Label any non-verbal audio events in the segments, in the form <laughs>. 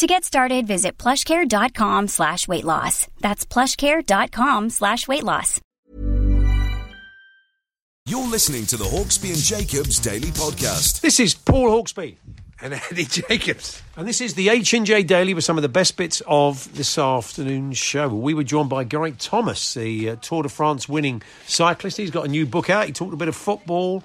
To get started, visit plushcare.com slash weight loss. That's plushcare.com slash weight loss. You're listening to the Hawksbee and Jacobs Daily Podcast. This is Paul Hawksbee and Andy Jacobs. And this is the H&J Daily with some of the best bits of this afternoon's show. We were joined by Geraint Thomas, the uh, Tour de France winning cyclist. He's got a new book out. He talked a bit of football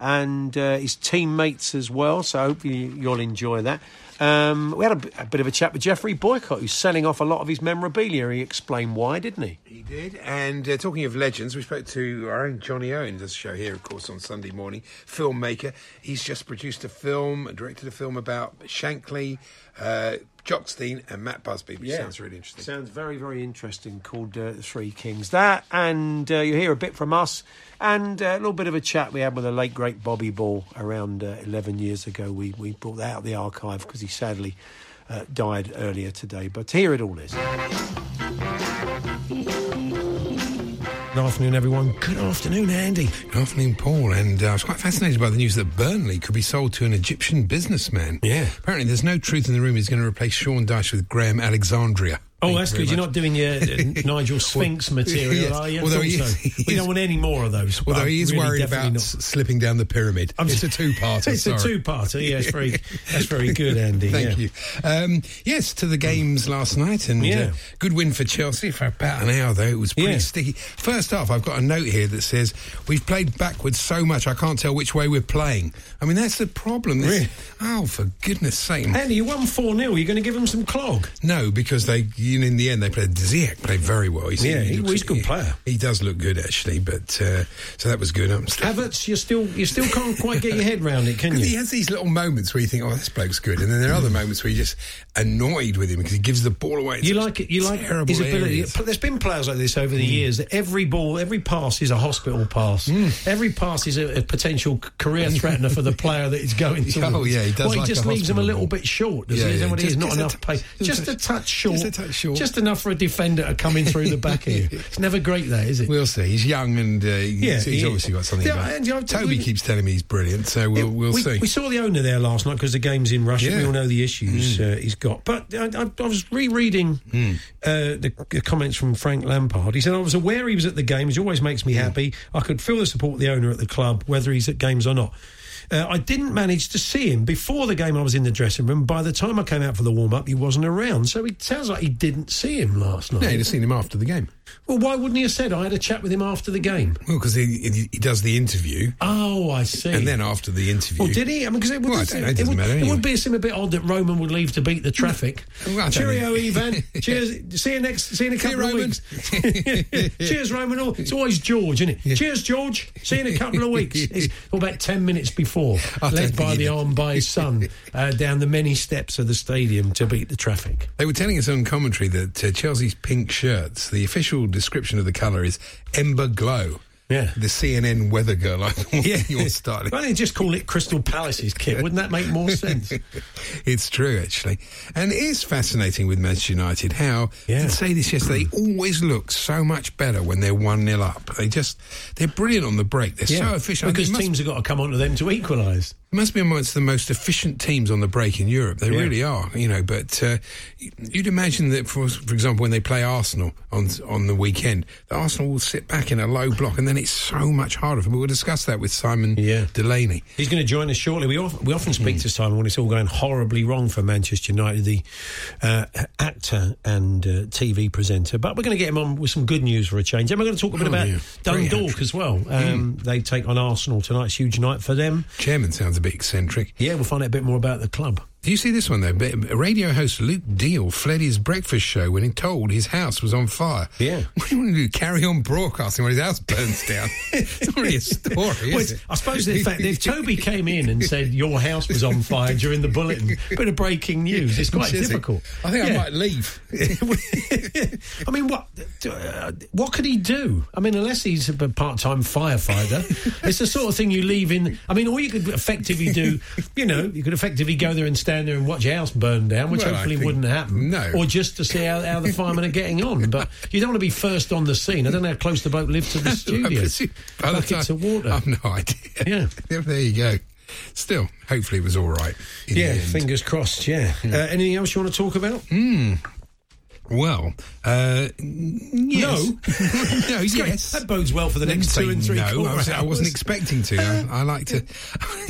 and uh, his teammates as well. So hopefully you'll enjoy that. Um, we had a bit of a chat with Geoffrey Boycott, who's selling off a lot of his memorabilia. He explained why, didn't he? He did. And uh, talking of legends, we spoke to our own Johnny Owen, does a show here, of course, on Sunday morning, filmmaker. He's just produced a film, directed a film about Shankly, uh, Jock Stein, and Matt Busby, which sounds really interesting. Sounds very, very interesting. Called uh, Three Kings. That, and uh, you hear a bit from us, and uh, a little bit of a chat we had with the late great Bobby Ball around uh, eleven years ago. We we brought that out of the archive because he sadly uh, died earlier today. But here it all is. Good afternoon, everyone. Good afternoon, Andy. Good afternoon, Paul. And uh, I was quite fascinated by the news that Burnley could be sold to an Egyptian businessman. Yeah. Apparently, there's no truth in the rumour he's going to replace Sean Dyche with Graham Alexandria. Oh, that's you good. You're not doing your uh, <laughs> Nigel Sphinx material, yes. are you? I Although he so. we don't want any more of those. Although he is really worried about not. slipping down the pyramid. I'm- it's a two-parter. it's a two-parter. Yes, very. <laughs> That's very good, Andy. Thank yeah. you. Um, yes, to the games last night, and Yeah. uh, good win for Chelsea for about an hour. Though it was pretty Yeah. sticky. First half, I've got a note here that says we've played backwards so much I can't tell which way we're playing. I mean that's the problem. This- Really? Oh, for goodness' sake! Andy, you won 4 0. You're going to give them some clog. No, because they you know, in the end they played. Ziyech played very well. He's, Yeah, he- looks- he's a good player. He, does look good actually, but uh, so that was good. I'm still- Havertz, you still you still can't quite get your head round it, can Because he has these little moments where you think, "Oh, this bloke's good," and then there are other moments where you're just annoyed with him because he gives the ball away. You like it. You like his ability. areas. There's been players like this over the Mm. years. That every ball, every pass is a hospital pass. Every pass is a, a potential career threatener for the <laughs> player that is going to. Oh, yeah, he does Well, like he just a leaves him a little ball. bit short. Does Yeah, he? Is that yeah, what it is? just- Not just a enough t- pace. just Just a- a touch short. just a touch short. Just enough for a defender coming through the back of you. <laughs> It's never great, that is it? We'll see. He's young and uh, he's, Yeah, he's he is. obviously got something. Yeah, about. and, you know, Toby we- keeps telling me he's brilliant, so we'll, we'll we, see. we saw the owner there last night because the game's in Russia. Yeah. Mm. We all know the issues uh, he's got. But I, I, I was rereading Mm. uh, the, the comments from Frank Lampard. He said, I was aware he was at the games. He always makes me Mm. happy. I could feel the support of the owner at the club, whether he's at games or not. Uh, I didn't manage to see him before the game. I was in the dressing room. By the time I came out for the warm up, he wasn't around. So it sounds like he didn't see him last night. no, you'd have seen him after the game. Well, why wouldn't he have said I had a chat with him after the game? Well, because he, he, does the interview, Oh, I see. and then after the interview. Well, did he? I mean, because it would, Well, I don't know, it it, would, matter it would be seem a bit odd that Roman would leave to beat the traffic. Well, Cheerio. Ivan. <laughs> Cheers. See you next. See you in a See couple of Roman. weeks. <laughs> <laughs> Cheers, Roman. Oh, It's always George, isn't it? Cheers, George. See you in a couple of weeks. It's about ten minutes before, I led by the arm by his son uh, down the many steps of the stadium to beat the traffic. They were telling us on commentary that uh, Chelsea's pink shirts, the official description of the colour is Ember Glow. Yeah. The CNN weather girl, I thought <laughs> Yeah, you're starting. Why don't you just call it Crystal Palace's kit? Wouldn't that make more sense? <laughs> it's true, actually. And it is fascinating with Manchester United how, Yeah. Did say this yesterday, they always look so much better when they're 1 0 up. They just, they're brilliant on the break. They're so efficient. because must- teams have got to come onto them to equalise. Must be amongst the most efficient teams on the break in Europe. They Yeah. really are, you know. But uh, you'd imagine that, for for example, when they play Arsenal on on the weekend, that Arsenal will sit back in a low block, and then it's so much harder. for them. We'll discuss that with Simon Yeah. Delaney. He's going to join us shortly. We, of, we often speak to Simon when it's all going horribly wrong for Manchester United, the uh, actor and uh, TV presenter. But we're going to get him on with some good news for a change. And we're going to talk a bit Oh, about yeah. Dundalk as well. Um, They take on Arsenal tonight. It's a huge night for them. Chairman sounds a bit eccentric. Yeah, we'll find out a bit more about the club. Do you see this one though? Radio host Luke Deal fled his breakfast show when he told his house was on fire. Yeah. <laughs> What do you want to do? Carry on broadcasting when his house burns down? <laughs> it's really a story, Well? I suppose the fact that if Toby <laughs> came in and said your house was on fire during the bulletin, bit of breaking news, it's quite difficult. I think I might leave. I mean, what uh, what could he do? I mean, unless he's a part-time firefighter, it's the sort of thing you leave in. I mean, all you could effectively do, you know, you could effectively go there and stand there and watch your house burn down, which Well, hopefully wouldn't happen. no. or just to see how, how the <laughs> firemen are getting on. But you don't want to be first on the scene. I don't know how close the boat lived to the <laughs> studio. Buckets of water. I've no idea. <laughs> Yeah. there you go. Still, hopefully it was all right. Yeah, fingers crossed. Yeah. Uh, anything else you want to talk about? Well, uh, yes. no, <laughs> great. yes. That bodes well for the next two and three no, I, was, I wasn't expecting to. I, I like to.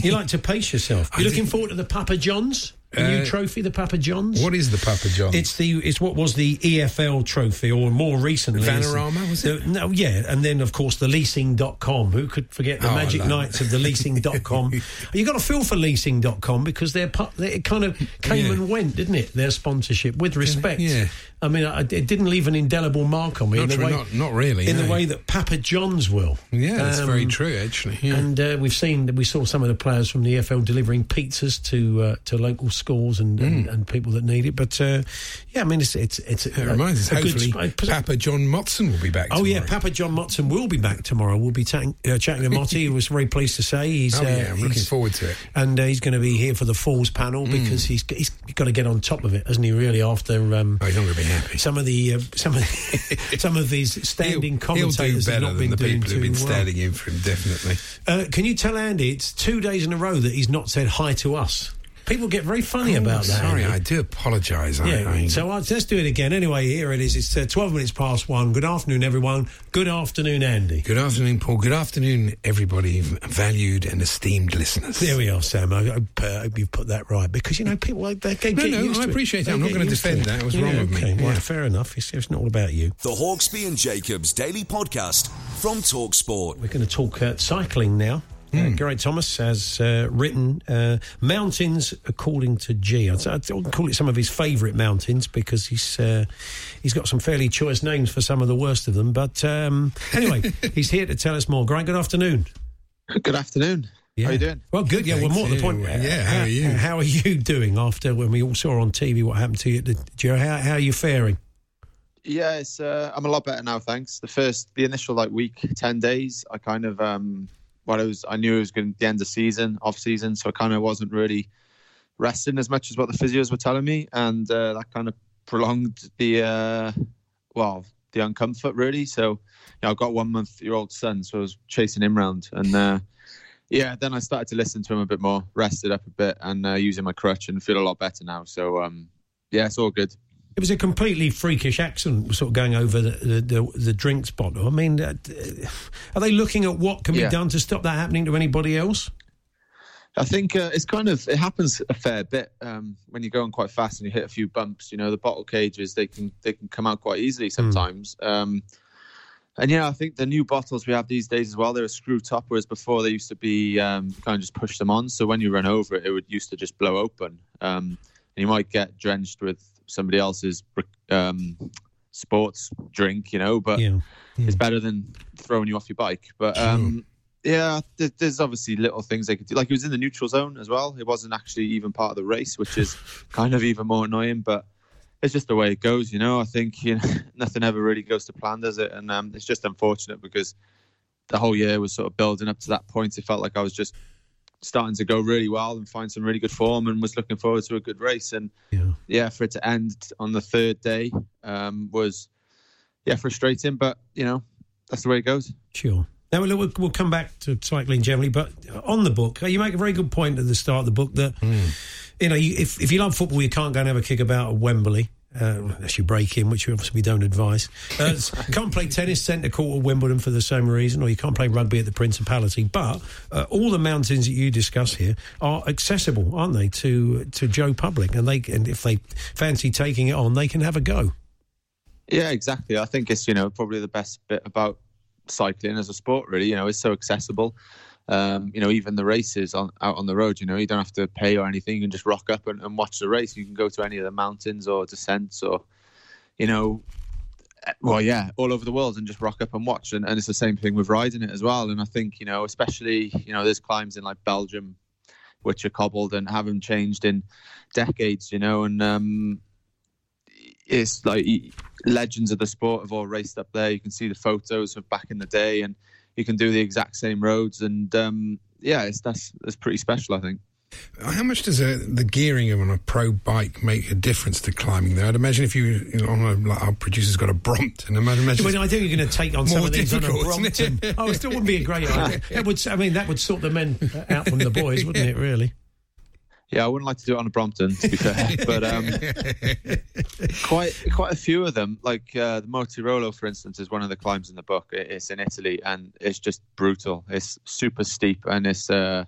You like to pace yourself. You're looking did- forward to the Papa Johns, the new Uh, trophy, the Papa Johns. what is the Papa Johns? It's the it's what was the EFL trophy, or more recently, Vanarama, was it? the- no, yeah, and then of course the leasing.com. Who could forget the Oh, magic love nights of the leasing.com? <laughs> you got a feel for leasing.com because they're it kind of came Yeah. and went, didn't it? Their sponsorship, with respect. yeah. I mean, it didn't leave an indelible mark on me Not in the way not- not really, in the way that Papa John's will. yeah, that's Um, very true, actually. Yeah. and uh, we've seen that we saw some of the players from the EFL delivering pizzas to uh, to local schools and, and, and people that need it. But uh, yeah, I mean it's it's it's it reminds us, good hopefully, sp- Papa John Motson will be back. Oh yeah. Papa John Motson will be back tomorrow. We'll be chatting, uh, chatting to Motty. He was very pleased to say he's. Oh, yeah, I'm looking forward to it. And uh, he's going to be here for the Falls panel because he's he's got to get on top of it, hasn't he? Really, after um, Oh, he's not going to be happy. some of the uh, some of <laughs> some of these standing he'll, he'll commentators do have better not than been the doing people who've been well. standing in for him, definitely. Uh, can you tell Andy it's two days in a row that he's not said hi to us? People get very funny Oh, about that. Sorry, I do apologise. I- Yeah, I, so uh, let's do it again. Anyway, here it is. It's uh, 12 minutes past one. Good afternoon, everyone. Good afternoon, Andy. Good afternoon, Paul. Good afternoon, everybody, valued and esteemed listeners. There we are, Sam. I, I, I hope you've put that right because you know people they, they get No, no, used I to appreciate it. They I'm not gonna defend that. It was Yeah, wrong of me. okay. Well, Yeah. fair enough. It's, it's not all about you. The Hawksbee and Jacobs Daily Podcast from Talksport. We're going to talk uh, cycling now. Uh, Hmm. Geraint Thomas has uh, written uh, Mountains According to G. I'd, I'd call it some of his favourite mountains because he's uh, he's got some fairly choice names for some of the worst of them. But um, anyway, <laughs> he's here to tell us more. Geraint, good afternoon. Good afternoon. How are you doing? Well, good. Yeah, well, Thanks, more to the point. well, yeah, how are you? How are you doing after when we all saw on TV what happened to you at the How, how are you faring? Yeah, it's, uh, I'm a lot better now, thanks. The first, the initial like week, ten days, I kind of, um, well, it was, I knew it was going to the end of season, off season, so I kind of wasn't really resting as much as what the physios were telling me, and uh, that kind of prolonged the, uh, well, the uncomfort really. So, you know, I've got one month year old son, so I was chasing him round, and uh, yeah, then I started to listen to him a bit more, rested up a bit, and uh, using my crutch, and feel a lot better now. So, um, yeah, it's all good. It was a completely freakish accident, sort of going over the the, the, the drinks bottle. I mean, uh, are they looking at what can be done to stop that happening to anybody else? I think uh, it's kind of it happens a fair bit um, when you're going quite fast and you hit a few bumps. You know, the bottle cages they can they can come out quite easily sometimes. Um, and yeah, I think the new bottles we have these days as well, they're a screw top, whereas before they used to be um, kind of just push them on. So when you run over it, it would used to just blow open, um, and you might get drenched with somebody else's um, sports drink. You know, but Yeah. it's better than throwing you off your bike. But um, yeah, th- there's obviously little things they could do. Like he was in the neutral zone as well. It wasn't actually even part of the race, which is <laughs> kind of even more annoying. But it's just the way it goes, you know. I think you know, <laughs> nothing ever really goes to plan, does it? And um, it's just unfortunate because the whole year was sort of building up to that point. It felt like I was just starting to go really well and find some really good form, and was looking forward to a good race. And Yeah. yeah, for it to end on the third day um, was yeah frustrating, but you know that's the way it goes. Sure. Now we'll, we'll come back to cycling generally, but on the book, you make a very good point at the start of the book that you know you, if if you love football, you can't go and have a kick about at Wembley. Uh, unless you break in, which we obviously we don't advise. Uh, you <laughs> can't play tennis centre court at Wimbledon for the same reason, or you can't play rugby at the Principality. But uh, all the mountains that you discuss here are accessible, aren't they, to to Joe Public? And they and if they fancy taking it on, they can have a go. Yeah, exactly. I think it's you know probably the best bit about cycling as a sport. Really, you know, it's so accessible. Um, you know, even the races on, out on the road, you know, you don't have to pay or anything. You can just rock up and, and watch the race. You can go to any of the mountains or descents or, you know, well, yeah, all over the world and just rock up and watch. And, and it's the same thing with riding it as well. And I think, you know, especially, you know, there's climbs in like Belgium, which are cobbled and haven't changed in decades, you know, and um, it's like legends of the sport have all raced up there. You can see the photos of back in the day and you can do the exact same roads. And um, yeah, it's, that's, that's pretty special, I think. How much does a, the gearing on a pro bike make a difference to climbing there? I'd imagine if you, you know, on a, like our producer's got a Brompton, I'd imagine. Well, I think you're going to take on some More of these on a difficult, isn't Brompton. Oh, it still wouldn't be a great <laughs> idea. It would, I mean, that would sort the men out from the boys, wouldn't it? Really? Yeah, I wouldn't like to do it on a Brompton, to be fair, <laughs> but um, quite quite a few of them, like uh, the Mortirolo, for instance, is one of the climbs in the book. It's in Italy, and it's just brutal. It's super steep, and it's uh,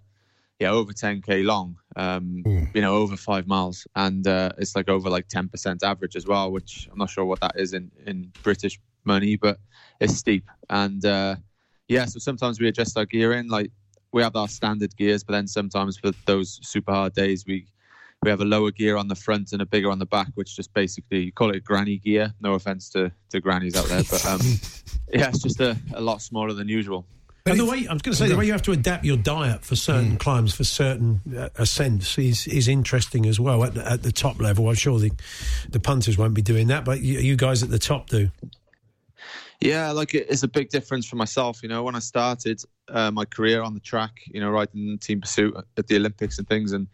yeah over 10k long. Um, you know, over five miles, and uh, it's like over like 10% average as well, which I'm not sure what that is in in British money, but it's steep, and uh, yeah. So sometimes we adjust our gear in, like we have our standard gears, but then sometimes for those super hard days, we we have a lower gear on the front and a bigger on the back, which just basically you call it granny gear. No offense to, to grannies out there, but um, <laughs> yeah, it's just a, a lot smaller than usual. And the way I was going to say the way you have to adapt your diet for certain climbs, for certain uh, ascents, is is interesting as well at the, at the top level. I'm sure the the punters won't be doing that, but you, you guys at the top do. Yeah, like it's a big difference for myself. You know, when I started uh, my career on the track, you know, riding team pursuit at the Olympics and things, and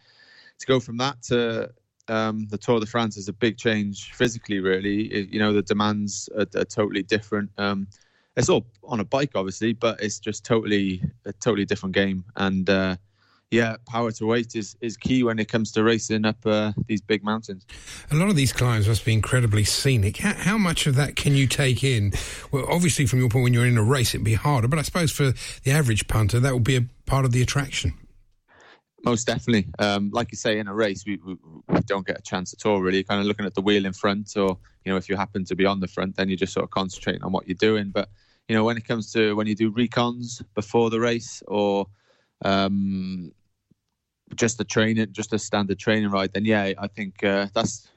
to go from that to um, the Tour de France is a big change physically. Really, It- you know, the demands are, are totally different. Um, it's all on a bike, obviously, but it's just totally a totally different game. And uh, yeah, power to weight is is key when it comes to racing up uh, these big mountains. A lot of these climbs must be incredibly scenic. How, how much of that can you take in? Well, obviously, from your point, when you're in a race, it'd be harder. But I suppose for the average punter, that would be a part of the attraction. Most definitely. Um, like you say, in a race, we, we, we don't get a chance at all, really. You're kind of looking at the wheel in front, or, you know, if you happen to be on the front, then you're just sort of concentrating on what you're doing. But, you know, when it comes to when you do recons before the race or um, just a training, just a standard training ride, then yeah, I think uh, that's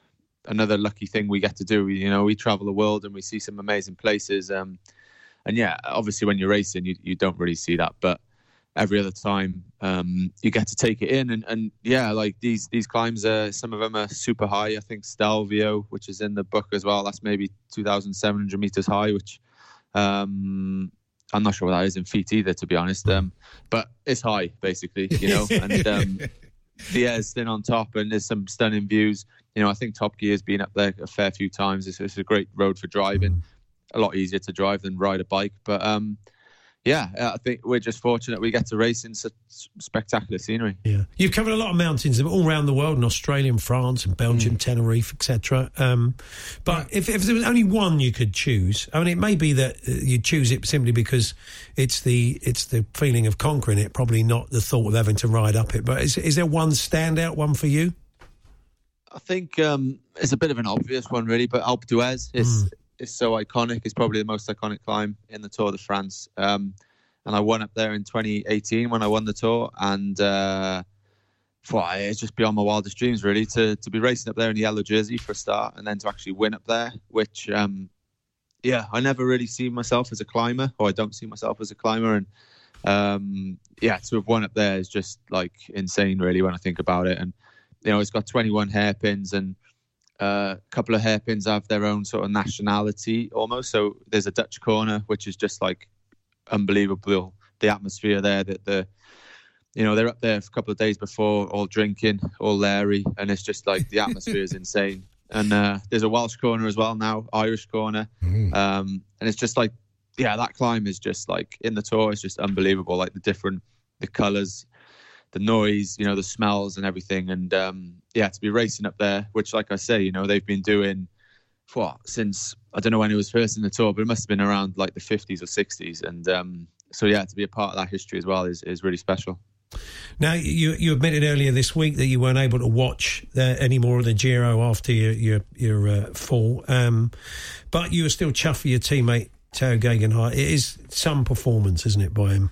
another lucky thing we get to do. You know, we travel the world and we see some amazing places. Um, and yeah, obviously, when you're racing, you, you don't really see that. But every other time um, you get to take it in and, and yeah like these these climbs are some of them are super high i think stelvio which is in the book as well that's maybe 2700 meters high which um, i'm not sure what that is in feet either to be honest um, but it's high basically you know <laughs> and um, the air's thin on top and there's some stunning views. You know i think top gear's been up there a fair few times. It's, it's a great road for driving. A lot easier to drive than ride a bike but um yeah, I think we're just fortunate we get to race in such spectacular scenery. Yeah, you've covered a lot of mountains all around the world, in Australia, and France, and Belgium, Tenerife, etc. Um, but if, if there was only one you could choose, I mean, it may be that uh, you choose it simply because it's the it's the feeling of conquering it, probably not the thought of having to ride up it. But is, is there one standout one for you? I think um, it's a bit of an obvious one, really, but Alpe d'Huez is is so iconic. It's probably the most iconic climb in the Tour de France. Um, and I won up there in 2018 when I won the Tour, and uh, well, it's just beyond my wildest dreams, really, to to be racing up there in the yellow jersey for a start, and then to actually win up there, which. Um, yeah, I never really see myself as a climber, or I don't see myself as a climber, and um, yeah, to have won up there is just like insane, really, when I think about it. And you know, it's got 21 hairpins, and uh, a couple of hairpins have their own sort of nationality almost. So there's a Dutch corner, which is just like unbelievable. The atmosphere there, that the you know they're up there for a couple of days before, all drinking, all Larry, and it's just like the atmosphere is <laughs> insane. And uh, there's a Welsh corner as well now, Irish corner, um, and it's just like yeah, that climb is just like in the tour it's just unbelievable. Like the different the colours, the noise, you know, the smells and everything. And um, yeah, to be racing up there, which like I say, you know, they've been doing what since I don't know when it was first in the tour, but it must have been around like the 50s or 60s. And um, so yeah, to be a part of that history as well is is really special. Now, you you admitted earlier this week that you weren't able to watch uh, any more of the Giro after your your, your uh, fall, um, but you were still chuffed for your teammate Tao Geoghegan. It is some performance, isn't it, by him?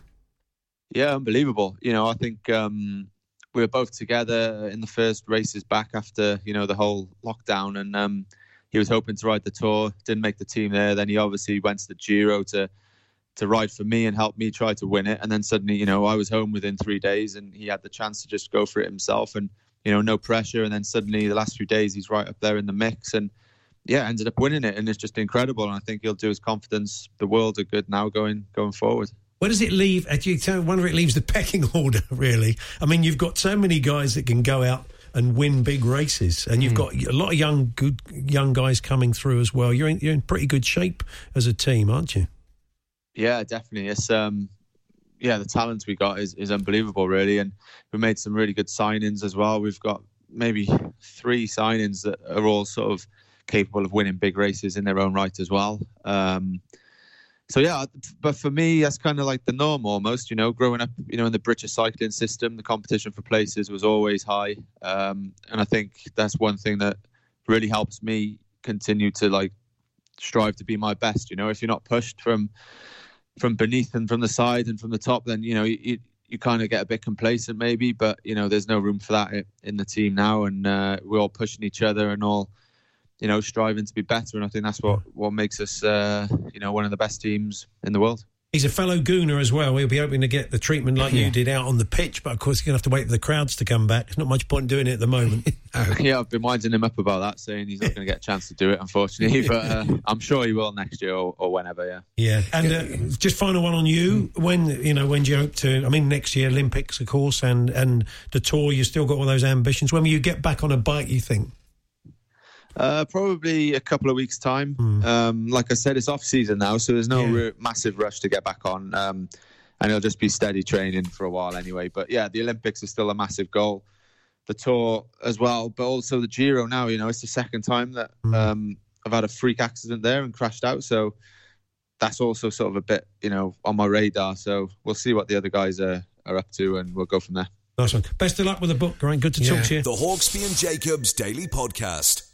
Yeah, unbelievable. You know, I think um, we were both together in the first races back after you know the whole lockdown, and um, he was hoping to ride the tour, didn't make the team there. Then he obviously went to the Giro to to ride for me and help me try to win it. And then suddenly, you know, I was home within three days, and he had the chance to just go for it himself, and you know, no pressure. And then suddenly, the last few days, he's right up there in the mix, and yeah, ended up winning it, and it's just incredible. And I think he'll do his confidence the world a good now going going forward. Where does it leave? Do you wonder it leaves the <laughs> pecking order? Really, I mean, you've got so many guys that can go out and win big races, and you've mm. got a lot of young, good young guys coming through as well. You're in, you're in pretty good shape as a team, aren't you? Yeah, definitely. It's um, yeah, the talent we got is is unbelievable, really, and we made some really good signings as well. We've got maybe three signings that are all sort of capable of winning big races in their own right as well. Um, so yeah, but for me, that's kind of like the norm almost. You know, growing up, you know, in the British cycling system, the competition for places was always high, um, and I think that's one thing that really helps me continue to like strive to be my best. You know, if you're not pushed from from beneath and from the side and from the top, then you know you you kind of get a bit complacent maybe. But you know, there's no room for that in the team now, and uh, we're all pushing each other and all you know striving to be better. And I think that's what what makes us uh, you know one of the best teams in the world. He's a fellow gooner as well. He'll be hoping to get the treatment like yeah. you did out on the pitch, but of course you're going to have to wait for the crowds to come back. There's not much point doing it at the moment. <laughs> <laughs> yeah, I've been winding him up about that, saying he's not going to get a chance to do it, unfortunately. <laughs> But uh, I'm sure he will next year or, or whenever. Yeah. Yeah, and uh, just final one on you. When you know when do you hope to? I mean, next year Olympics, of course, and and the tour. You still got all those ambitions. When will you get back on a bike? You think? Uh, probably a couple of weeks' time. Mm. Um, like I said, it's off season now, so there's no yeah. re- massive rush to get back on. Um, and it'll just be steady training for a while anyway. But yeah, the Olympics is still a massive goal. The tour as well, but also the Giro now. You know, it's the second time that mm. um, I've had a freak accident there and crashed out. So that's also sort of a bit, you know, on my radar. So we'll see what the other guys are, are up to, and we'll go from there. Nice one. Best of luck with the book, Geraint. Good to yeah. talk to you. The Hawksbee and Jacobs Daily Podcast.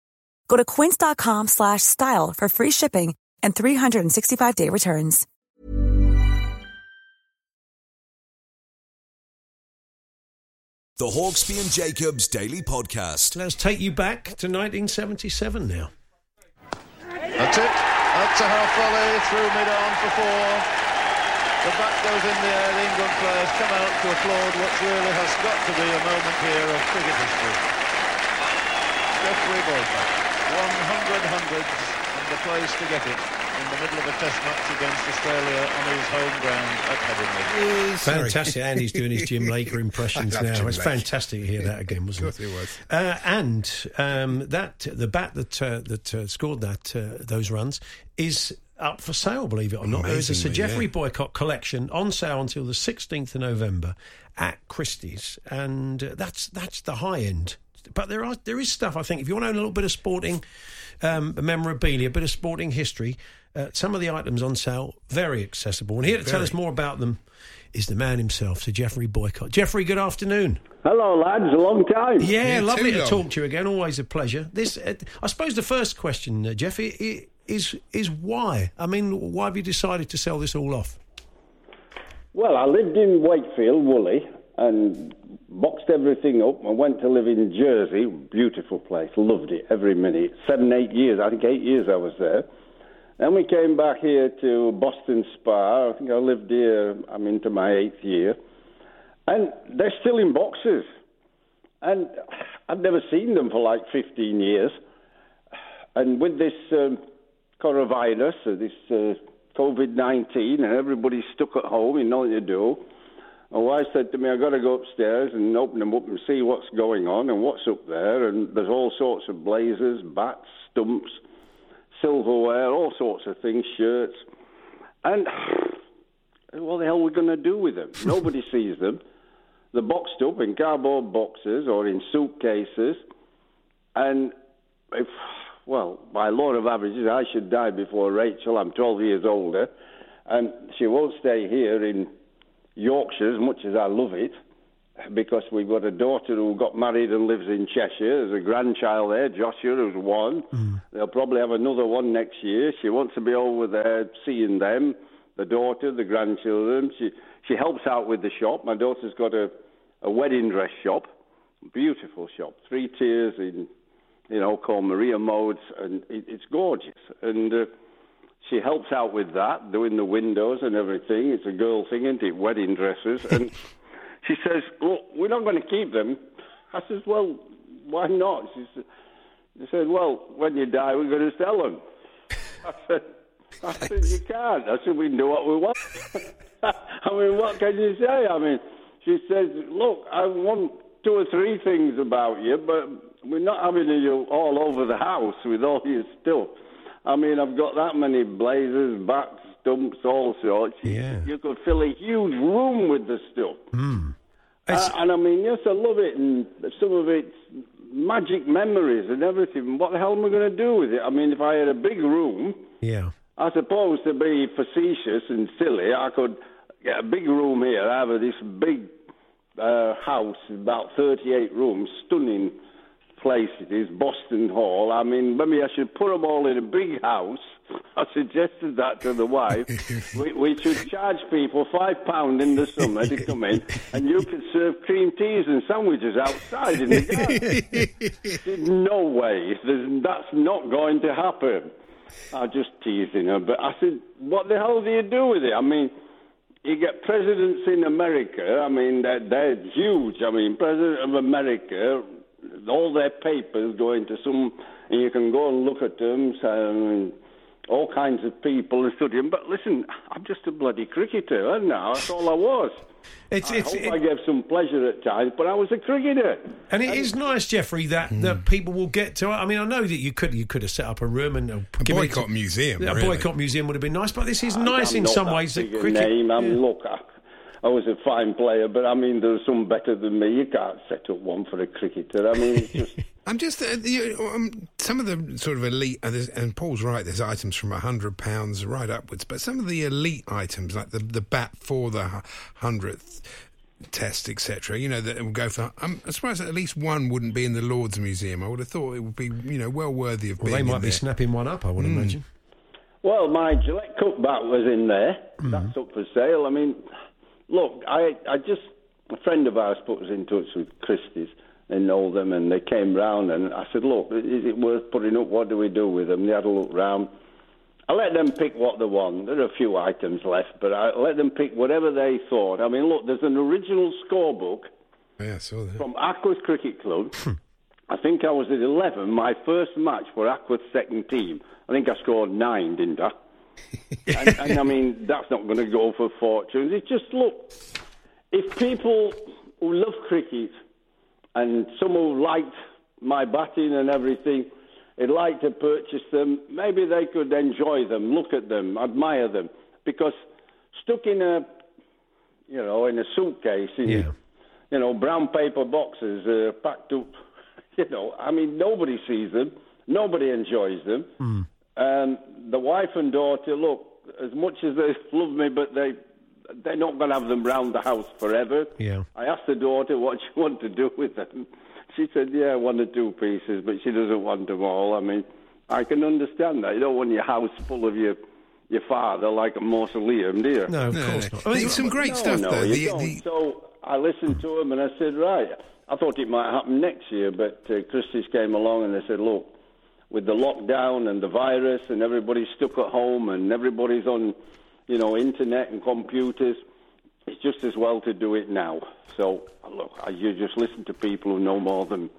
Go to quince.com slash style for free shipping and 365 day returns. The Hawksbee and Jacobs Daily Podcast. Let's take you back to 1977 now. That's it. That's a half volley through mid-on for four. The bat goes in the air. The England players come out to applaud what really has got to be a moment here of cricket history. Geoffrey Boycott. 100 hundreds and the place to get it. in the middle of a test match against Australia on his home ground at Headingley. Fantastic. and he's doing his Jim Laker <laughs> impressions now. Jim It's Laker. fantastic to hear that again, wasn't Of course it was. Uh, and um, that the bat that uh, that uh, scored that uh, those runs is up for sale. Believe it or not, there is a Sir Geoffrey yeah. Boycott collection on sale until the sixteenth of November at Christie's, and uh, that's that's the high end. But there are there is stuff I think if you want to own a little bit of sporting um, memorabilia, a bit of sporting history, uh, some of the items on sale very accessible. And here to tell us more about them is the man himself, Sir Geoffrey Boycott. Geoffrey, good afternoon. Hello, lads. A long time. Yeah, Yeah, lovely too to talk to you again. Always a pleasure. This, uh, I suppose, the first question, uh, Jeff, i- i- is is why? I mean, why have you decided to sell this all off? Well, I lived in Wakefield, Woolley, and boxed everything up. I went to live in Jersey. Beautiful place. Loved it every minute. Seven, eight years. I think eight years I was there. Then we came back here to Boston Spa. I think I lived here. I'm into my eighth year, and they're still in boxes. And I've never seen them for like 15 years. And with this um, coronavirus, this uh, COVID 19, and everybody's stuck at home, you know what to do. My wife said to me, I've got to go upstairs and open them up and see what's going on and what's up there. And there's all sorts of blazers, bats, stumps, silverware, all sorts of things, shirts. And <sighs> what the hell are we going to do with them? <laughs> Nobody sees them. They're boxed up in cardboard boxes or in suitcases. And if, well, by law of averages, I should die before Rachel. I'm 12 years older. And she won't stay here in Yorkshire as much as I love it because we've got a daughter who got married and lives in Cheshire. There's a grandchild there, Joshua, who's one. They'll probably have another one next year. She wants to be over there seeing them, the daughter, the grandchildren. She she helps out with the shop. My daughter's got a, a wedding dress shop, beautiful shop, three tiers in, you know, called Maria Modes, and it, it's gorgeous. And uh, she helps out with that, doing the windows and everything. It's a girl thing, isn't it? Wedding dresses. And <laughs> she says, Well, we're not going to keep them. I says, Well, why not? She said, she said Well, when you die, we're going to sell them. <laughs> I said, I said, You can't. I said, We can do what we want. <laughs> I mean, what can you say? I mean, she says, Look, I want two or three things about you, but we're not having you all over the house with all your stuff. I mean, I've got that many blazers, bats, stumps, all sorts. Yeah. You could fill a huge room with the stuff. It's- Uh, and I mean, yes, I love it, and some of it's magic memories and everything. What the hell am I going to do with it? I mean, if I had a big room, yeah. I suppose to be facetious and silly, I could get a big room here. I have this big uh, house, about 38 rooms, stunning place it is, Boston Hall. I mean, maybe I should put them all in a big house. <laughs> I suggested that to the wife. <laughs> we, we should charge people five pound in the summer to come in, and you could serve cream teas and sandwiches outside in the garden. Said, <laughs> no way. There's, that's not going to happen. I was just teasing her, but I said, "What the hell do you do with it?" I mean, you get presidents in America. I mean, they're, they're huge. I mean, president of America, all their papers go into some, and you can go and look at them. So, I all kinds of people and study them. But listen, I'm just a bloody cricketer, and now that's all I was. <laughs> It's, I it's, hope it- I gave some pleasure at times, but I was a cricketer. and it is nice, Geoffrey, that, Hmm. that people will get to. I mean, I know that you could you could have set up a room and uh, A boycott to- museum. A really. boycott museum would have been nice, but this is nice I'm in not some that ways. That big cricket, name. I mean, Yeah. look, I, I was a fine player, but I mean, there's some better than me. You can't set up one for a cricketer. I mean, it's just. <laughs> I'm just uh, you um, some of the sort of elite, uh, there's- and Paul's right. There's items from hundred pounds right upwards, but some of the elite items, like the the bat for the hundredth test, etc. You know, that will go for. I'm surprised that at least one wouldn't be in the Lord's Museum. I would have thought it would be, you know, well worthy of well, being. they might in be there. snapping one up. I would imagine. Well, my Gillette Cup bat was in there. That's up for sale. I mean, look, I, I just a friend of ours put us in touch with Christie's in Oldham, and they came round, and I said, look, is it worth putting up? What do we do with them? They had a look round. I let them pick what they want. There are a few items left, but I let them pick whatever they thought. I mean, look, there's an original scorebook Yeah, I saw that. from Ackworth Cricket Club. <laughs> Hmm. I think I was at 11, my first match for Ackworth second team. I think I scored nine, didn't I? And, and I mean, that's not going to go for fortunes. It's just look, if people who love cricket and some who liked my batting and everything, would like to purchase them, maybe they could enjoy them, look at them, admire them, because stuck in a, you know, in a suitcase, in, Yeah. you know, brown paper boxes uh, packed up, <laughs> you know, I mean, nobody sees them, nobody enjoys them. Hmm. Um, the wife and daughter, look, as much as they <laughs> love me, but they they're not going to have them round the house forever. Yeah. I asked the daughter what she <laughs> wanted to do with them. She said, "Yeah, one or two pieces, but she doesn't want them all." I mean, I can understand that. You don't want your house full of your your father like a mausoleum, do you? No, of No, course no. not. I mean, It's some great no, stuff, no, though. you The- don't. the- So I listened to him and I said, right. I thought it might happen next year, but uh, Christie's came along and they said, look, with the lockdown and the virus and everybody's stuck at home and everybody's on, you know, internet and computers, it's just as well to do it now. So look, you just listen to people who know more than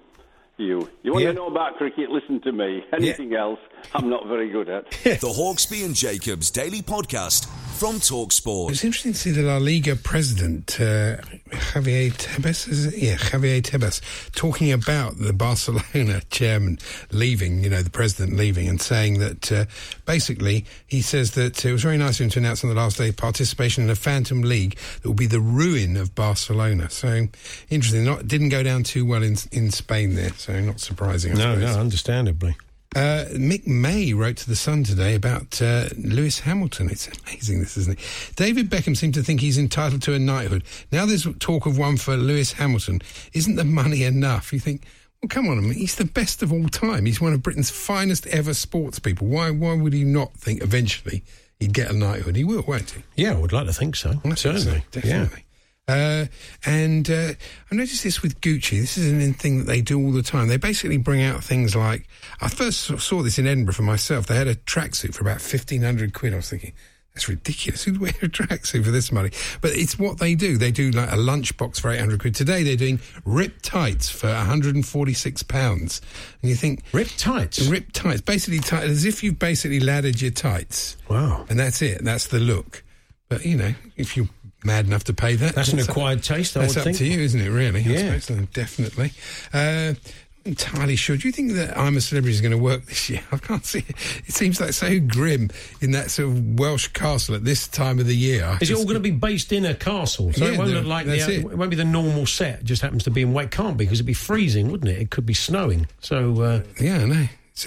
you. You want Yeah. to know about cricket? Listen to me. Anything else, I'm not very good at. <laughs> The Hawksbee and Jacobs Daily Podcast from Talksport. It's interesting to see the La Liga president, uh, Javier Tebas, is it? Yeah, Javier Tebas, talking about the Barcelona <laughs> chairman leaving, you know, the president leaving, and saying that uh, basically he says that it was very nice of him to announce on the last day participation in a phantom league that will be the ruin of Barcelona. So interesting. Not didn't go down too well in in Spain there, so not surprising. I no, suppose. no, understandably. Uh, Mick May wrote to the Sun today about uh, Lewis Hamilton. It's amazing, this isn't it? David Beckham seemed to think he's entitled to a knighthood. Now there's talk of one for Lewis Hamilton. Isn't the money enough? You think, well, come on, I mean, he's the best of all time. He's one of Britain's finest ever sports people. Why? Why would he not think eventually he'd get a knighthood? He will, won't he? Yeah, I would like to think so. I think so, Certainly. Yeah. Uh, and uh, I noticed this with Gucci. This is an thing that they do all the time. They basically bring out things like I first saw- saw this in Edinburgh for myself. They had a tracksuit for about fifteen hundred quid. I was thinking. That's ridiculous. <laughs> Who'd wear a tracksuit for this money? But it's what they do. They do like a lunchbox for 800 quid. Today they're doing rip tights for 146 pounds. And you think. Rip tights? Rip tights. Basically, tight, as if you've basically laddered your tights. Wow. And that's it. That's the look. But, you know, if you're mad enough to pay that. That's an up- acquired taste, I That's up think. to you, isn't it, really? Yeah. suppose definitely. Uh, entirely sure. Do you think that I'm a Celebrity is going to work <laughs> this year? I can't see it. It seems like so grim in that sort of Welsh castle at this time of the year. I Is it all going to be based in a castle? So Yeah, it won't the- look like the, it. it won't be the normal set. It just happens to be in white. It can't be because it'd be freezing, wouldn't it? It could be snowing. So uh, Yeah, I know. <laughs>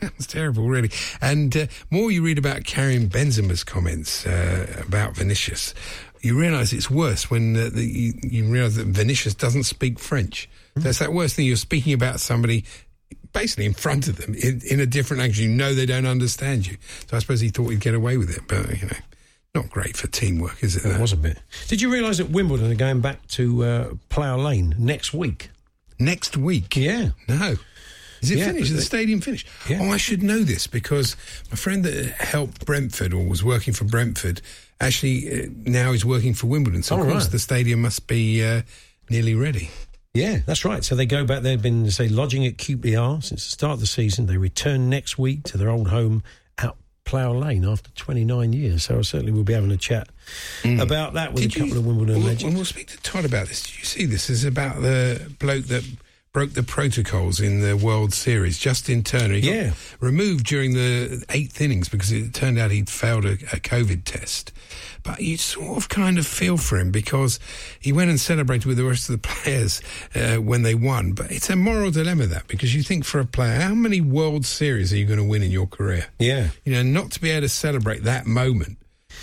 Sounds terrible, really. And uh, more you read about Karim Benzema's comments uh, about Vinicius, you realise it's worse when uh, the, you, you realise that Vinicius doesn't speak French. So it's that worst thing. You're speaking about somebody basically in front of them in, in a different language. You know they don't understand you. So I suppose he thought he'd get away with it, but you know, not great for teamwork, is it? it that? was a bit. Did you realise that Wimbledon are going back to uh, Plough Lane next week? Next week? Yeah. No. Is it Yeah, finished? Is the stadium finished? Yeah. Oh, I should know this because my friend that helped Brentford or was working for Brentford actually uh, now is working for Wimbledon. So, of Oh, course, right. the stadium must be uh, nearly ready. Yeah, that's right. So they go back. They've been, say, lodging at QPR since the start of the season. They return next week to their old home at Plough Lane after 29 years. So I certainly will be having a chat about that with Mm. Did a couple you- of Wimbledon we'll, legends. And we'll speak to Todd about this. Did you see this? This is about the bloke that broke the protocols in the World Series, Justin Turner. He got Yeah. removed during the eighth innings because it turned out he'd failed a, a COVID test. But you sort of kind of feel for him because he went and celebrated with the rest of the <laughs> players uh, when they won. But it's a moral dilemma that because you think for a player, how many World Series are you going to win in your career? Yeah. You know, not to be able to celebrate that moment.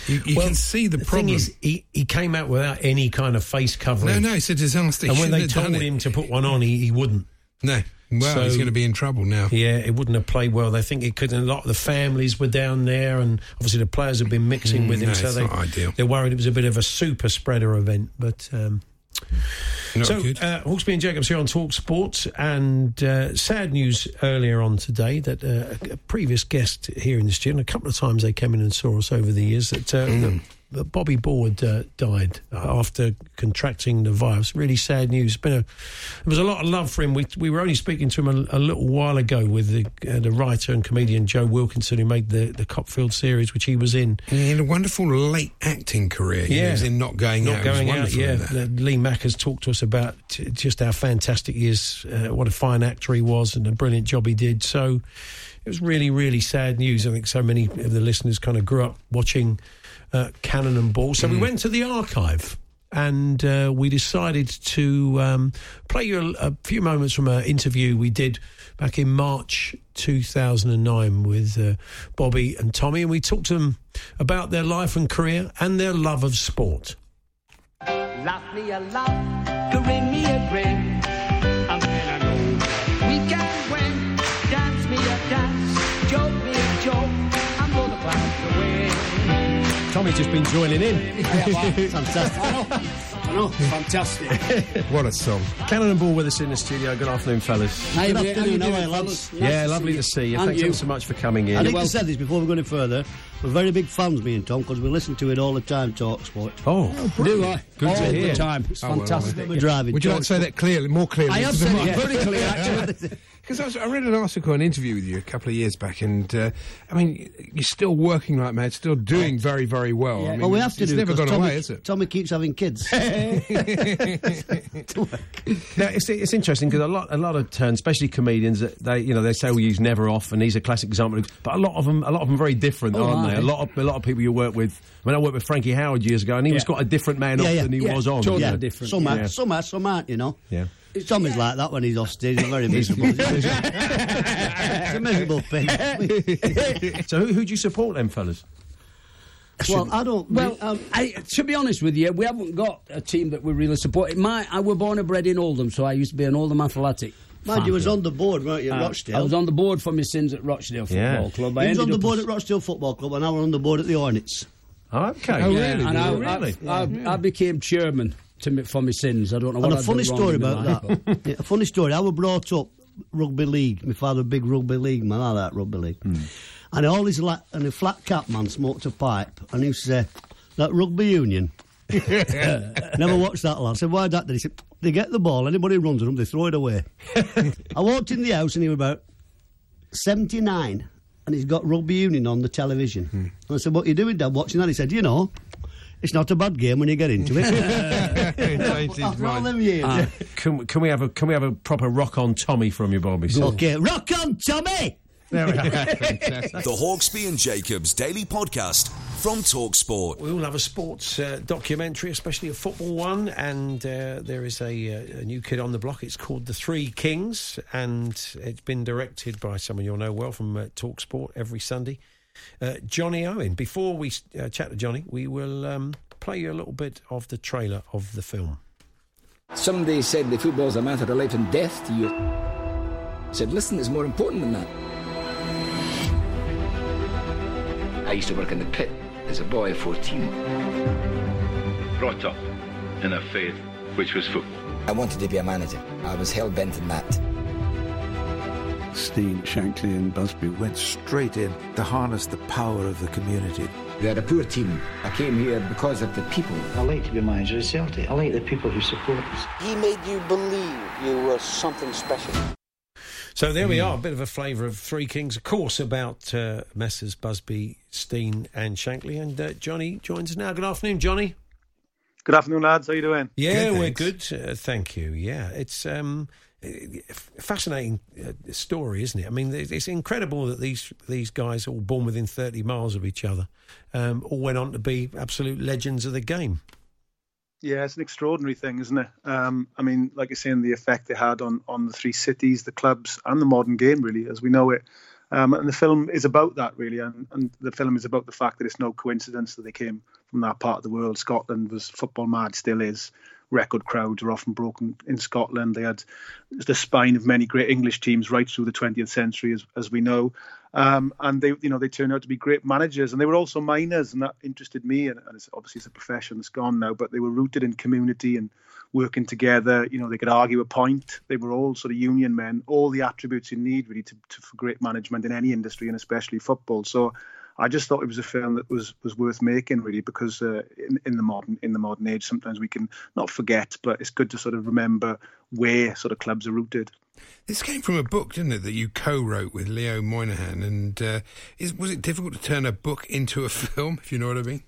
You, you Well, can see the, the problem. thing is, he, he came out without any kind of face covering. No, no, it's a disaster. He and when they told him to put one on, he, he wouldn't. No. Well, So- he's going to be in trouble now. Yeah, it wouldn't have played well. They think it could. And a lot of the families were down there, and obviously the players have been mixing Mm, with him, no, so they, not ideal. they're worried it was a bit of a super spreader event. But um, Not so, uh, Hawksbee and Jacobs here on Talk Sports, and uh, sad news earlier on today that uh, a, previous guest here in the studio, a couple of times they came in and saw us over the years, that, uh, Mm. Bobby Ball uh, died after contracting the virus. Really sad news. Been a, there was a lot of love for him. We, we were only speaking to him a, a little while ago with the, uh, the writer and comedian Joe Wilkinson, who made the, the Cockfield series, which he was in. He had a wonderful late acting career. Yeah. He was in Not Going Not Out. going out. Yeah, Lee Mack has talked to us about t- just how fantastic he is, uh, what a fine actor he was, and a brilliant job he did. So it was really, really sad news. I think so many of the listeners kind of grew up watching uh, Cannon and Ball. So we went to the archive. And uh, we decided to um, play you a, a few moments from an interview we did back in March 2009 with uh, Bobby and Tommy, and we talked to them about their life and career and their love of sport. Laugh me a laugh, grin me a grin. Tommy's just been joining in. <laughs> <laughs> Fantastic. I know. Fantastic. <laughs> What a song. Cannon and Ball with us in the studio. Good afternoon, fellas. How you Good doing? afternoon, How are you, lads? Nice yeah, to lovely see to see you. And Thanks you. so much for coming in. I think I said this before we go any further. We're very big fans, me and Tom, because we listen to it all the time, Talk Sport. Oh, Do I? Good All to hear. the time. It's Oh, well, fantastic. We're driving. Would you like to say that clearly, more clearly? I have into said it mic? very clear, actually. Because I, I read an article, an interview with you a couple of years back, and uh, I mean, you're still working like mad, still doing very, very well. I mean, well, we have to it's do never 'cause gone Tommy, away, is it? Tommy keeps having kids. <laughs> <laughs> Now, it's, it's interesting because a lot, a lot of turns, especially comedians, that they, you know, they say we use never off, and he's a classic example. But a lot of them, a lot of them, very different, Oh, aren't they? A lot of, a lot of people you work with. I mean, I worked with Frankie Howerd years ago, and he was Yeah. quite a different man Yeah, off yeah. than he Yeah, was on. totally you know. different. some are, Yeah. some are, some aren't, you know. Yeah. Tommy's like that when he's off stage. He's very miserable. <laughs> <laughs> He's a miserable thing. <laughs> So, who, who do you support, then, fellas? well, I don't. Well, um, I, to be honest with you, we haven't got a team that we really support. My, I were born and bred in Oldham, so I used to be an Oldham athletic. mind you, was on the board, weren't you, at Uh, Rochdale? I was on the board for my sins at Rochdale Yeah. Football Club. I he was on the board at Rochdale Football Club, and I was on the board at the Hornets. Okay. Oh, Yeah, really? And I, really? I, I, I became chairman to me, for my sins. I don't know what And a I'd funny done wrong story about life, that. yeah, <laughs> a funny story. I was brought up rugby league. My father, a big rugby league man. I like rugby league. Hmm. And all his la- and a flat cap man smoked a pipe, and he used to say, "That rugby union." <laughs> Never watched that lad. I said, "Why that?" Then he said, "They get the ball. Anybody runs at them, they throw it away." <laughs> I walked in the house, and he was about seventy nine, and he's got rugby union on the television. Hmm. And I said, "What are you doing, Dad? Watching that?" He said, "You know." It's not a bad game when you get into it. Changed After all them years. Uh, can, we- can we have a can we have a proper rock on Tommy from you, Bobby? So- Okay, rock on, Tommy! There we go. <laughs> The Hawksbee and Jacobs Daily Podcast from Talksport. We all have a sports uh, documentary, especially a football one, and uh, there is a, uh, a new kid on the block. It's called The Three Kings, and it's been directed by someone you'll know well from uh, Talksport every Sunday, uh, Johnny Owen. Before we uh, chat to Johnny, we will um, play you a little bit of the trailer of the film. Somebody said the football's a matter of life and death to you. I said, listen, it's more important than that. I used to work in the pit as a boy of 14. brought up in a faith which was football. I wanted to be a manager. I was hell bent on that. Stein, Shankly, and Busby went straight in to harness the power of the community. We had a poor team. I came here because of the people. I like to be manager of Celtic. I like the people who support us. He made you believe you were something special. So there we are, a bit of a flavour of Three Kings, of course, about uh, Messrs. Busby, Stein, and Shankly. And uh, Johnny joins us now. Good afternoon, Johnny. Good afternoon, lads. How are you doing? Yeah, we're good. Uh, thank you. Yeah, it's um, a fascinating uh, story, isn't it? I mean, it's incredible that these these guys, all born within thirty miles of each other, um, all went on to be absolute legends of the game. Yeah, it's an extraordinary thing, isn't it? Um, I mean, like you're saying, the effect they had on on the three cities, the clubs, and the modern game, really, as we know it. Um, and the film is about that, really. And, and the film is about the fact that it's no coincidence that they came from that part of the world. Scotland was football mad, still is. Record crowds are often broken in Scotland. They had the spine of many great English teams right through the 20th century, as, as we know. Um, and they, you know, they turned out to be great managers, and they were also miners, and that interested me. And, and it's, obviously, it's a profession that's gone now, but they were rooted in community and working together. You know, they could argue a point. They were all sort of union men, all the attributes you need really to, to for great management in any industry, and especially football. So. I just thought it was a film that was was worth making, really, because uh, in, in the modern in the modern age, sometimes we can not forget, but it's good to sort of remember where sort of clubs are rooted. This came from a book, didn't it, that you co-wrote with Leo Moynihan? And uh, is, was it difficult to turn a book into a <laughs> film, if you know what I mean?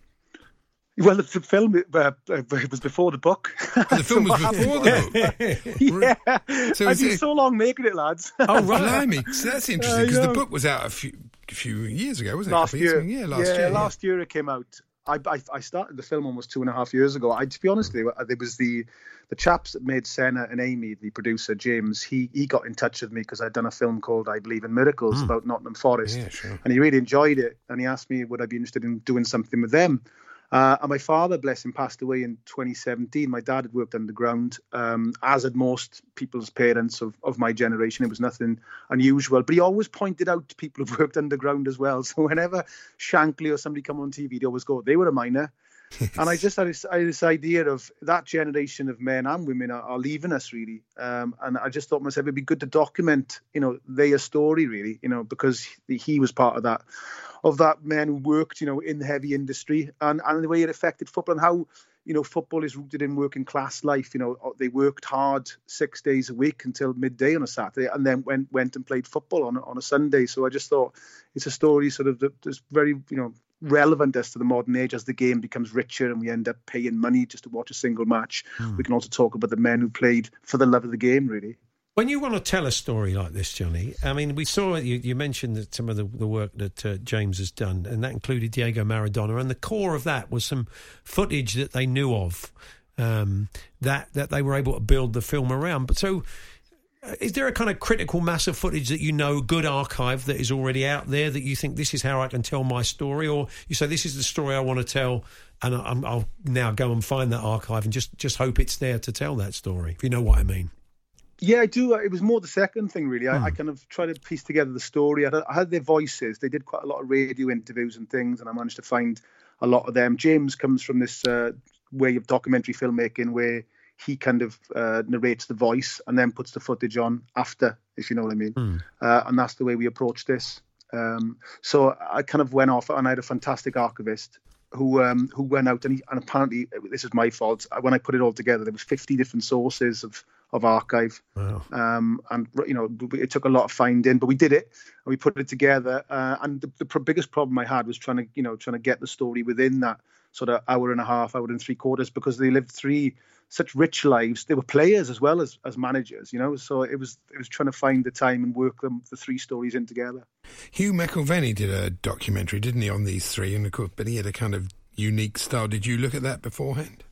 Well, the film uh, it was before the book. the film was <laughs> before the book. <laughs> yeah, so I've been it... so long making it, lads. Oh, right. so that's interesting because uh, the book was out a few a few years ago, wasn't it? Last year. Yeah, last yeah, year. last year it came out. I, I, I started the film almost two and a half years ago. I, to be honest, there was the the chaps that made Senna and Amy, the producer James. He he got in touch with me because I'd done a film called I Believe in Miracles mm. about Nottingham Forest, yeah, sure. and he really enjoyed it. And he asked me would I be interested in doing something with them. Uh, and my father, bless him, passed away in 2017. My dad had worked underground, um, as had most people's parents of, of my generation. It was nothing unusual. But he always pointed out to people who've <laughs> worked underground as well. So whenever Shankly or somebody come on TV, they always go, they were a miner. <laughs> and I just had this, I had this, idea of that generation of men and women are, are leaving us really, um, and I just thought myself it'd be good to document, you know, their story really, you know, because he, he was part of that of that men who worked, you know, in the heavy industry and, and the way it affected football and how, you know, football is rooted in working class life. You know, uh, they worked hard six days a week until midday on a Saturday and then went went and played football on, on a Sunday. So I just thought it's a story sort of that's very, you know, relevant as to the modern age as the game becomes richer and we end up paying money just to watch a single match. Mm. We can also talk about the men who played for the love of the game, really. When you want to tell a story like this, Johnny, I mean, we saw you, you mentioned that some of the, the work that uh, James has done, and that included Diego Maradona, and the core of that was some footage that they knew of um, that that they were able to build the film around. But so, uh, is there a kind of critical mass of footage that you know, good archive that is already out there that you think this is how I can tell my story, or you say this is the story I want to tell, and I, I'll now go and find that archive and just just hope it's there to tell that story, if you know what I mean. Yeah, I do. It was more the second thing, really. I, I hmm. kind of tried to piece together the story. I had, I had, their voices. They did quite a lot of radio interviews and things, and I managed to find a lot of them. James comes from this uh, way of documentary filmmaking where he kind of uh, narrates the voice and then puts the footage on after, if you know what I mean. Mm. Uh, and that's the way we approached this. Um, so I kind of went off, and I had a fantastic archivist who um, who went out and, he, and apparently this is my fault. When I put it all together, there was 50 different sources of of archive. Wow. Um, and you know, it took a lot of finding, but we did it and we put it together. Uh, and the, the biggest problem I had was trying to, you know, trying to get the story within that sort of hour and a half, hour and three quarters, because they lived three such rich lives. They were players as well as as managers, you know. So it was it was trying to find the time and work them the three stories in together. Hugh McIlvanney did a documentary, didn't he, on these three? And of course, but he had a kind of unique style. Did you look at that beforehand?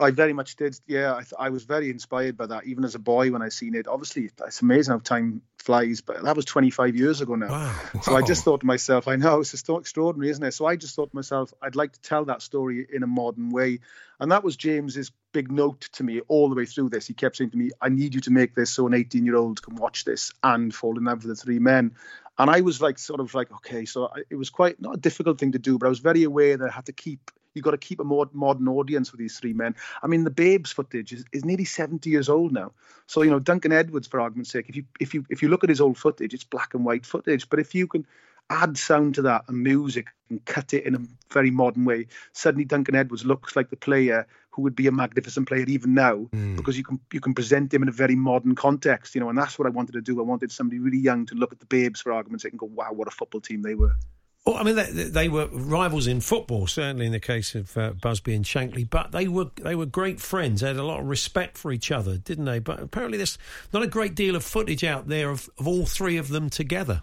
I very much did. Yeah, I, th- I, was very inspired by that, even as a boy when I seen it. Obviously, it's amazing how time flies, but that was 25 years ago now. Wow. So I just thought to myself, I know it's just so extraordinary, isn't it? So I just thought to myself, I'd like to tell that story in a modern way, and that was James's big note to me all the way through this. He kept saying to me, "I need you to make this so an 18 year old can watch this and fall in love with the three men." And I was like, sort of like, okay, so I, it was quite not a difficult thing to do, but I was very aware that I had to keep you've got to keep a more modern audience with these three men. I mean, the Babes footage is, is nearly 70 years old now. So, you know, Duncan Edwards, for argument's sake, if you if you if you look at his old footage, it's black and white footage. But if you can add sound to that and music and cut it in a very modern way, suddenly Duncan Edwards looks like the player who would be a magnificent player even now mm. because you can you can present him in a very modern context, you know, and that's what I wanted to do. I wanted somebody really young to look at the Babes, for argument's sake, and go, "Wow, what a football team they were." Well, I mean, they, they, were rivals in football, certainly in the case of uh, Busby and Shankly, but they were they were great friends. They had a lot of respect for each other, didn't they? But apparently, there's not a great deal of footage out there of, of all three of them together.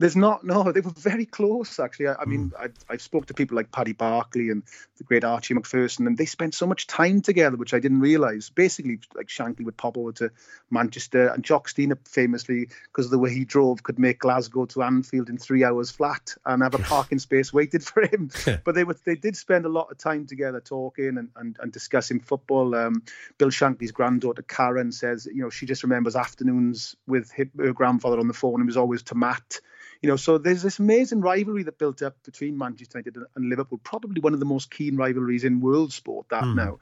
There's not. No, they were very close. Actually, I, I mean, mm. I, I spoke to people like Paddy Barclay and the great Archie Macpherson, and they spent so much time together, which I didn't realise. Basically, like Shankly would pop over to Manchester, and Jock Steiner, famously, because of the way he drove, could make Glasgow to Anfield in three hours flat and have a <laughs> parking space waited for him. <laughs> but they were they did spend a lot of time together talking and, and, and discussing football. Um, Bill Shankly's granddaughter Karen says, you know, she just remembers afternoons with her grandfather on the phone. It was always to Matt you know, so there's this amazing rivalry that built up between Manchester United and Liverpool, probably one of the most keen rivalries in world sport that mm. now.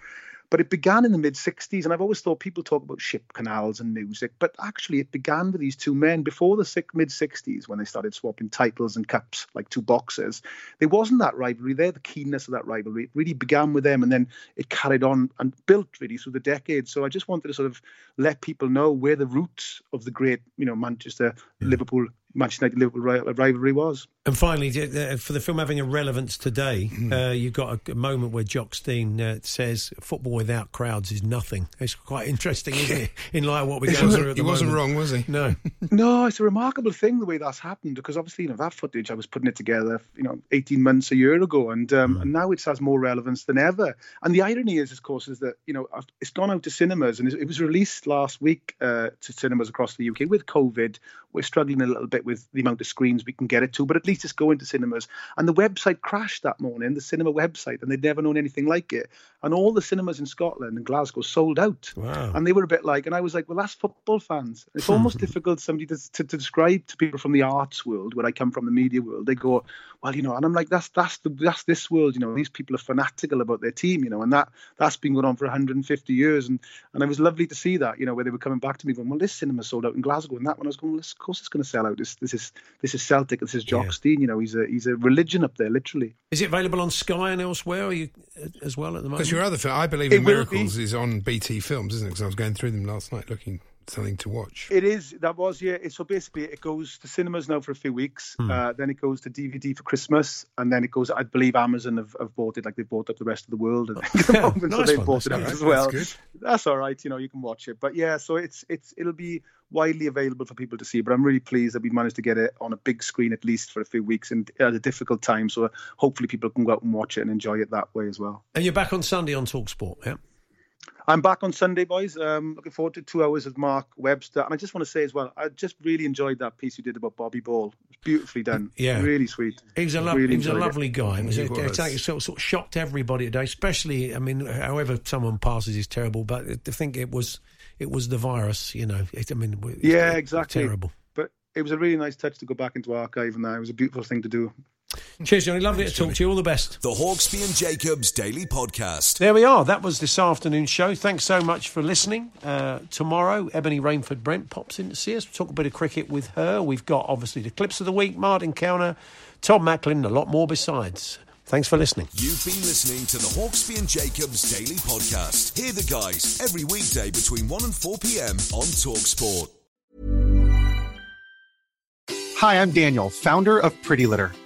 But it began in the mid 60s, and I've always thought people talk about ship canals and music, but actually it began with these two men before the mid 60s when they started swapping titles and cups like two boxers. There wasn't that rivalry there, the keenness of that rivalry. It really began with them, and then it carried on and built really through the decades. So I just wanted to sort of let people know where the roots of the great, you know, Manchester, Liverpool Manchester United Liverpool rivalry was. And finally, uh, for the film having a relevance today, Hmm. uh, you've got a, moment where Jock Stein uh, says, "Football without crowds is nothing." It's quite interesting, isn't it? <laughs> In light of what going wasn't- through at he wasn't wrong, was he? No. <laughs> No, it's a remarkable thing the way that's happened because obviously, you know, that footage I was putting it together, you know, 18 months a year ago, and um, and now it has more relevance than ever. And the irony is, of course, is that you know it's gone out to cinemas and it was released last week uh, to cinemas across the UK. With COVID, we're struggling a little bit with the amount of screens we can get it to, but at least just go into cinemas. And the website crashed that morning, the cinema website, and they'd never known anything like it. And all the cinemas in Scotland and Glasgow sold out. Wow. And they were a bit like, and I was like, well, that's football fans. It's almost <laughs> difficult somebody to, to, to, describe to people from the arts world, where I come from, the media world. They go, well, you know, and I'm like, that's that's the, that's this world. You know, these people are fanatical about their team. You know, and that that's been going on for 150 years. And and it was lovely to see that. You know, where they were coming back to me going, well, this cinema sold out in Glasgow, and that one I was going, well, of course it's going to sell out. This this is this is Celtic. This is Jock's 16. You know, he's a he's a religion up there, literally. Is it available on Sky and elsewhere you, as well at the moment? Because your other film, I Believe in Miracles, is on BT Films, isn't it? Because I was going through them last night looking something to watch. It is. That was yeah. So basically, it goes to cinemas now for a few weeks. Hmm. Uh, then it goes to DVD for Christmas, and then it goes. I believe Amazon have, have bought it, like they've bought up the rest of the world. I think, <laughs> <laughs> at the moment, so Nice they've one. bought it That's all as well. That's That's all right. You know, you can watch it. But yeah, so it's it's it'll be widely available for people to see. But I'm really pleased that we managed to get it on a big screen at least for a few weeks and at a difficult time. So hopefully people can go out and watch it and enjoy it that way as well. And you're back on Sunday on Talksport, yeah? I'm back on Sunday, boys. Um, looking forward to two hours with Mark Webster. And I just want to say as well, I just really enjoyed that piece you did about Bobby Ball. It was beautifully done. Yeah. Really sweet. He was a, lo- Really he was a enjoyed it. lovely guy. It was, He a, was. It sort, sort of shocked everybody today, especially, I mean, however someone passes is terrible, but I think it was it was the virus, you know. It, I mean, it- Yeah, it- exactly. Terrible. But it was a really nice touch to go back into archive and that. It was a beautiful thing to do. Cheers, Johnny. Lovely to talk to you. All the best. The Hawksbee and Jacobs Daily Podcast. There we are. That was this afternoon's show. Thanks so much for listening. Uh, tomorrow, Ebony Rainford Brent pops in to see us. We'll talk a bit of cricket with her. We've got obviously the clips of the week, Martin Counter, Tom Macklin, and a lot more besides. Thanks for listening. You've been listening to the Hawksbee and Jacobs Daily Podcast. Hear the guys every weekday between 1 and 4 p.m. on Talksport. Hi, I'm Daniel, founder of Pretty Litter.